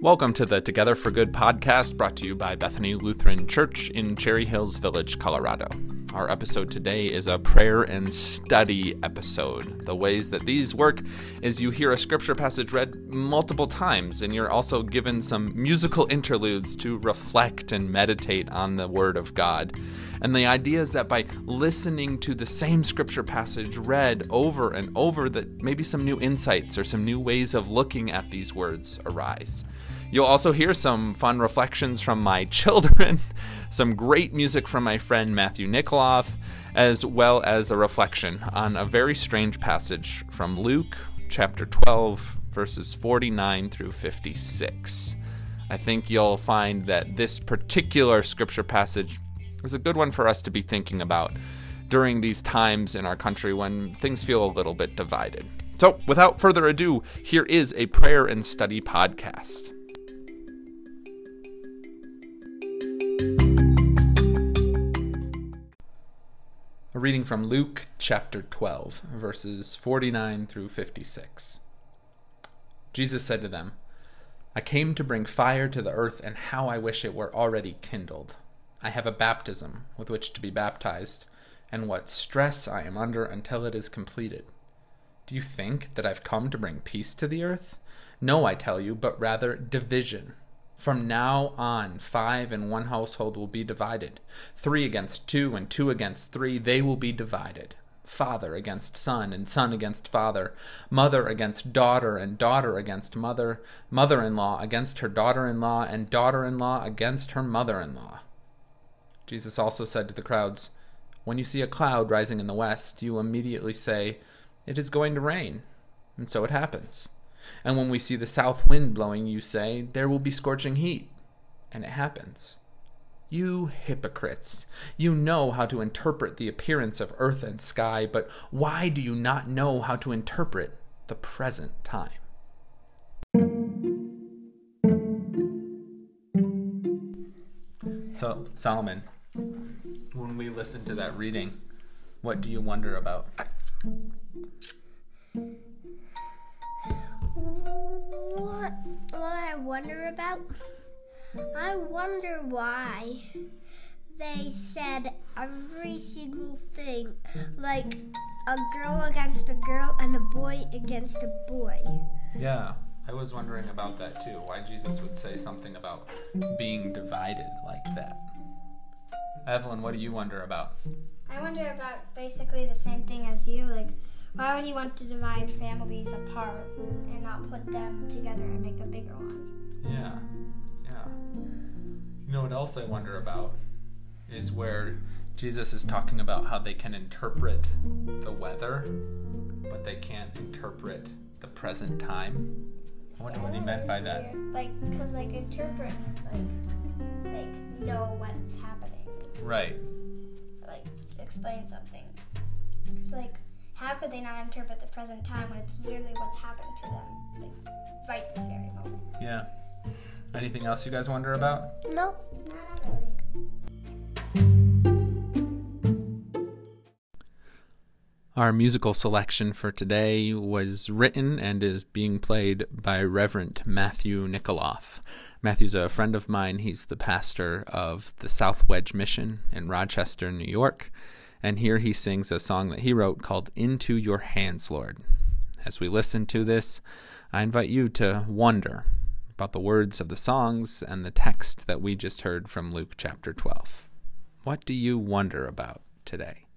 Welcome to the Together for Good podcast brought to you by Bethany Lutheran Church in Cherry Hills Village, Colorado. Our episode today is a prayer and study episode. The ways that these work is you hear a scripture passage read multiple times, and you're also given some musical interludes to reflect and meditate on the Word of God. And the idea is that by listening to the same scripture passage read over and over, that maybe some new insights or some new ways of looking at these words arise. You'll also hear some fun reflections from my children, some great music from my friend Matthew Nikoloff, as well as a reflection on a very strange passage from Luke chapter 12, verses 49 through 56. I think you'll find that this particular scripture passage is a good one for us to be thinking about during these times in our country when things feel a little bit divided. So, without further ado, here is a prayer and study podcast. Reading from Luke chapter 12, verses 49 through 56. Jesus said to them, I came to bring fire to the earth, and how I wish it were already kindled. I have a baptism with which to be baptized, and what stress I am under until it is completed. Do you think that I've come to bring peace to the earth? No, I tell you, but rather division. From now on, five in one household will be divided. Three against two, and two against three, they will be divided. Father against son, and son against father. Mother against daughter, and daughter against mother. Mother in law against her daughter in law, and daughter in law against her mother in law. Jesus also said to the crowds, When you see a cloud rising in the west, you immediately say, It is going to rain. And so it happens. And when we see the south wind blowing, you say, There will be scorching heat. And it happens. You hypocrites! You know how to interpret the appearance of earth and sky, but why do you not know how to interpret the present time? So, Solomon, when we listen to that reading, what do you wonder about? Wonder about? I wonder why they said every single thing, like a girl against a girl and a boy against a boy. Yeah, I was wondering about that too. Why Jesus would say something about being divided like that. Evelyn, what do you wonder about? I wonder about basically the same thing as you. Like, why would he want to divide families apart and not put them together and make a bigger one? Yeah, yeah. You know what else I wonder about is where Jesus is talking about how they can interpret the weather, but they can't interpret the present time. I wonder what he meant by that. Like, cause like interpret means like, like know what's happening, Right. like explain something. It's like, how could they not interpret the present time when it's literally what's happened to them, like right this very moment? Yeah. Anything else you guys wonder about? Nope. Not really. Our musical selection for today was written and is being played by Reverend Matthew Nikoloff. Matthew's a friend of mine. He's the pastor of the South Wedge Mission in Rochester, New York. And here he sings a song that he wrote called Into Your Hands, Lord. As we listen to this, I invite you to wonder about the words of the songs and the text that we just heard from Luke chapter 12. What do you wonder about today?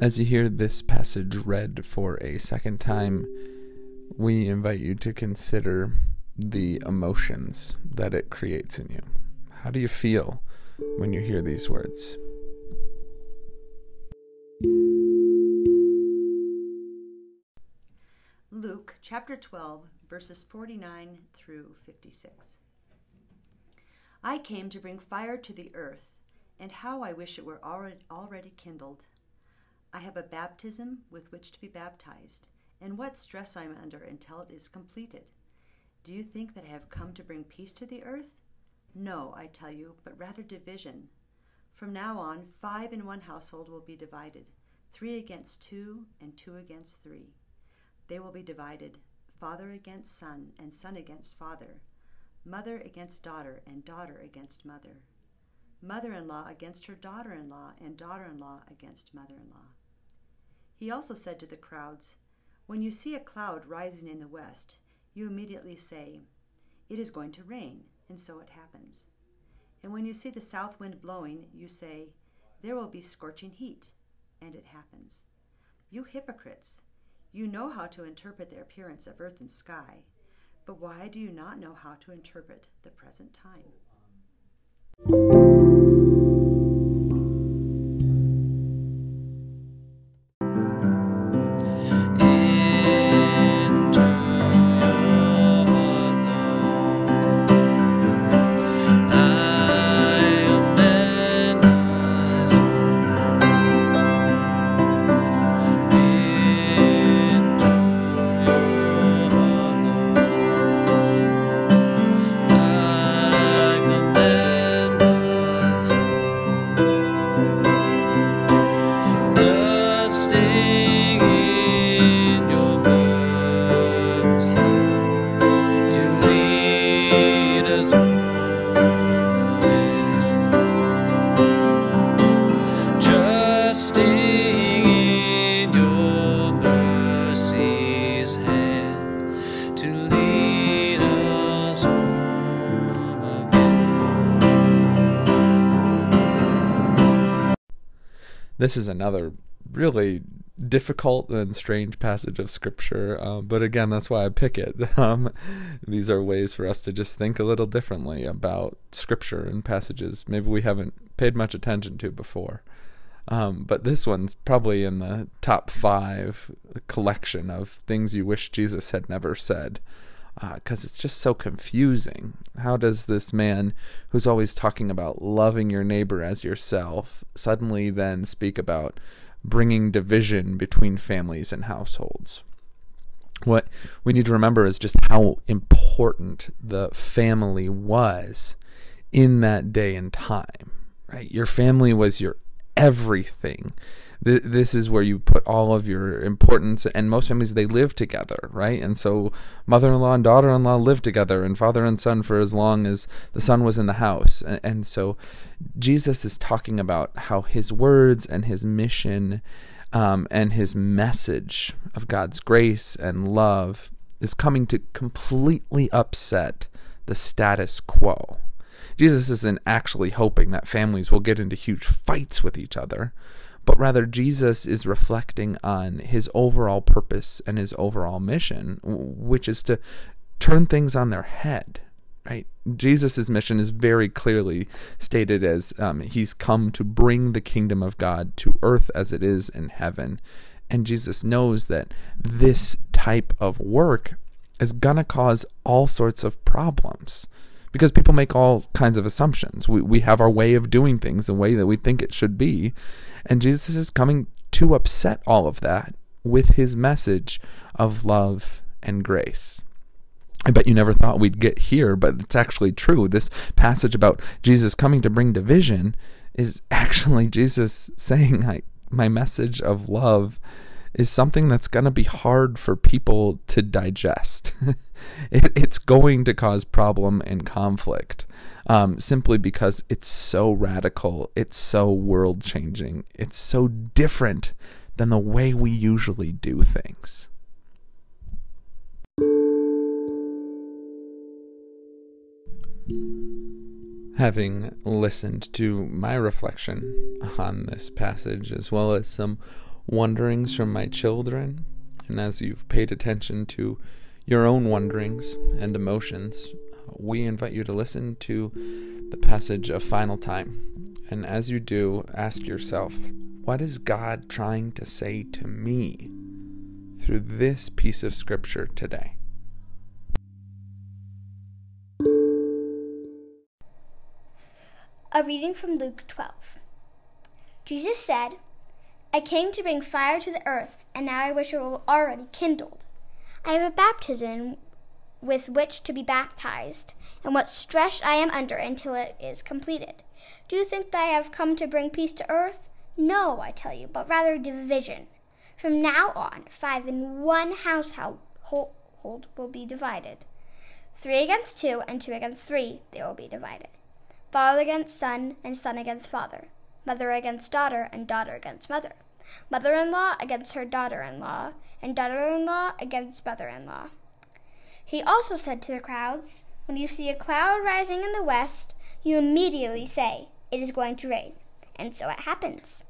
As you hear this passage read for a second time, we invite you to consider the emotions that it creates in you. How do you feel when you hear these words? Luke chapter 12, verses 49 through 56. I came to bring fire to the earth, and how I wish it were already, kindled. I have a baptism with which to be baptized, and what stress I am under until it is completed. Do you think that I have come to bring peace to the earth? No, I tell you, but rather division. From now on, five in one household will be divided three against two, and two against three. They will be divided father against son, and son against father, mother against daughter, and daughter against mother, mother in law against her daughter in law, and daughter in law against mother in law. He also said to the crowds, When you see a cloud rising in the west, you immediately say, It is going to rain, and so it happens. And when you see the south wind blowing, you say, There will be scorching heat, and it happens. You hypocrites! You know how to interpret the appearance of earth and sky, but why do you not know how to interpret the present time? This is another really difficult and strange passage of scripture, uh, but again, that's why I pick it. Um, these are ways for us to just think a little differently about scripture and passages maybe we haven't paid much attention to before. Um, but this one's probably in the top five collection of things you wish Jesus had never said because uh, it's just so confusing. How does this man, who's always talking about loving your neighbor as yourself, suddenly then speak about bringing division between families and households? What we need to remember is just how important the family was in that day and time, right? Your family was your everything th- this is where you put all of your importance and most families they live together right? And so mother-in-law and daughter-in-law live together and father and son for as long as the son was in the house. And, and so jesus is talking about how his words and his mission um, and his message of god's grace and love is coming to completely upset the status quo. Jesus isn't actually hoping that families will get into huge fights with each other, but rather Jesus is reflecting on his overall purpose and his overall mission, which is to turn things on their head. Right? Jesus' mission is very clearly stated as um, he's come to bring the kingdom of God to earth as it is in heaven. And Jesus knows that this type of work is going to cause all sorts of problems because people make all kinds of assumptions. We, we have our way of doing things, the way that we think it should be. And Jesus is coming to upset all of that with his message of love and grace. I bet you never thought we'd get here, but it's actually true. This passage about Jesus coming to bring division is actually Jesus saying, I, My message of love is something that's going to be hard for people to digest. it, it's going to cause problem and conflict um, simply because it's so radical, it's so world changing, it's so different than the way we usually do things. Having listened to my reflection on this passage, as well as some wonderings from my children, and as you've paid attention to your own wonderings and emotions, we invite you to listen to the passage a final time. And as you do, ask yourself, what is God trying to say to me through this piece of scripture today? A reading from Luke 12. Jesus said, I came to bring fire to the earth, and now I wish it were already kindled. I have a baptism with which to be baptized, and what stress I am under until it is completed. Do you think that I have come to bring peace to earth? No, I tell you, but rather division. From now on, five in one household will be divided. Three against two, and two against three, they will be divided. Father against son, and son against father. Mother against daughter, and daughter against mother. Mother in law against her daughter in law, and daughter in law against mother in law. He also said to the crowds, When you see a cloud rising in the west, you immediately say, It is going to rain. And so it happens.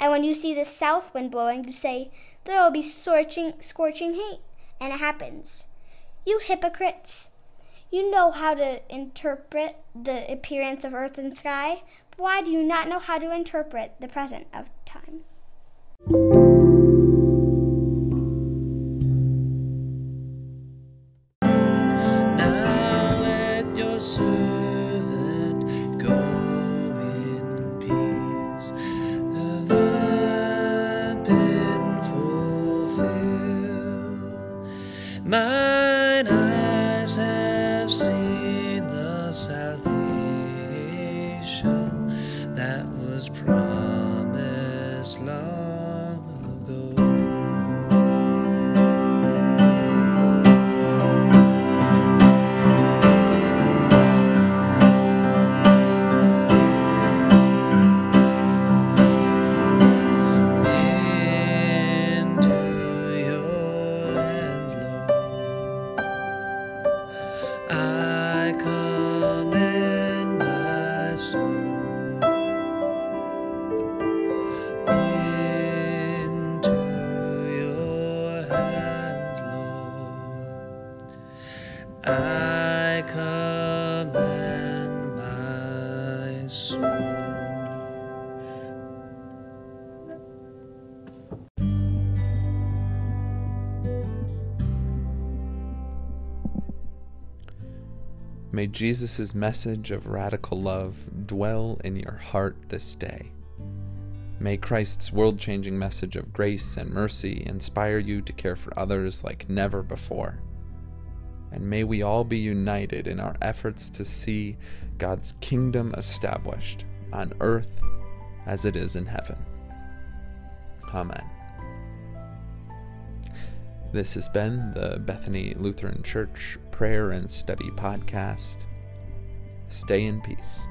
And when you see the south wind blowing, you say, There will be scorching, scorching heat. And it happens. You hypocrites! You know how to interpret the appearance of earth and sky, but why do you not know how to interpret the present of time? Now let your servant go in peace. Thy May Jesus' message of radical love dwell in your heart this day. May Christ's world changing message of grace and mercy inspire you to care for others like never before. And may we all be united in our efforts to see God's kingdom established on earth as it is in heaven. Amen. This has been the Bethany Lutheran Church Prayer and Study Podcast. Stay in peace.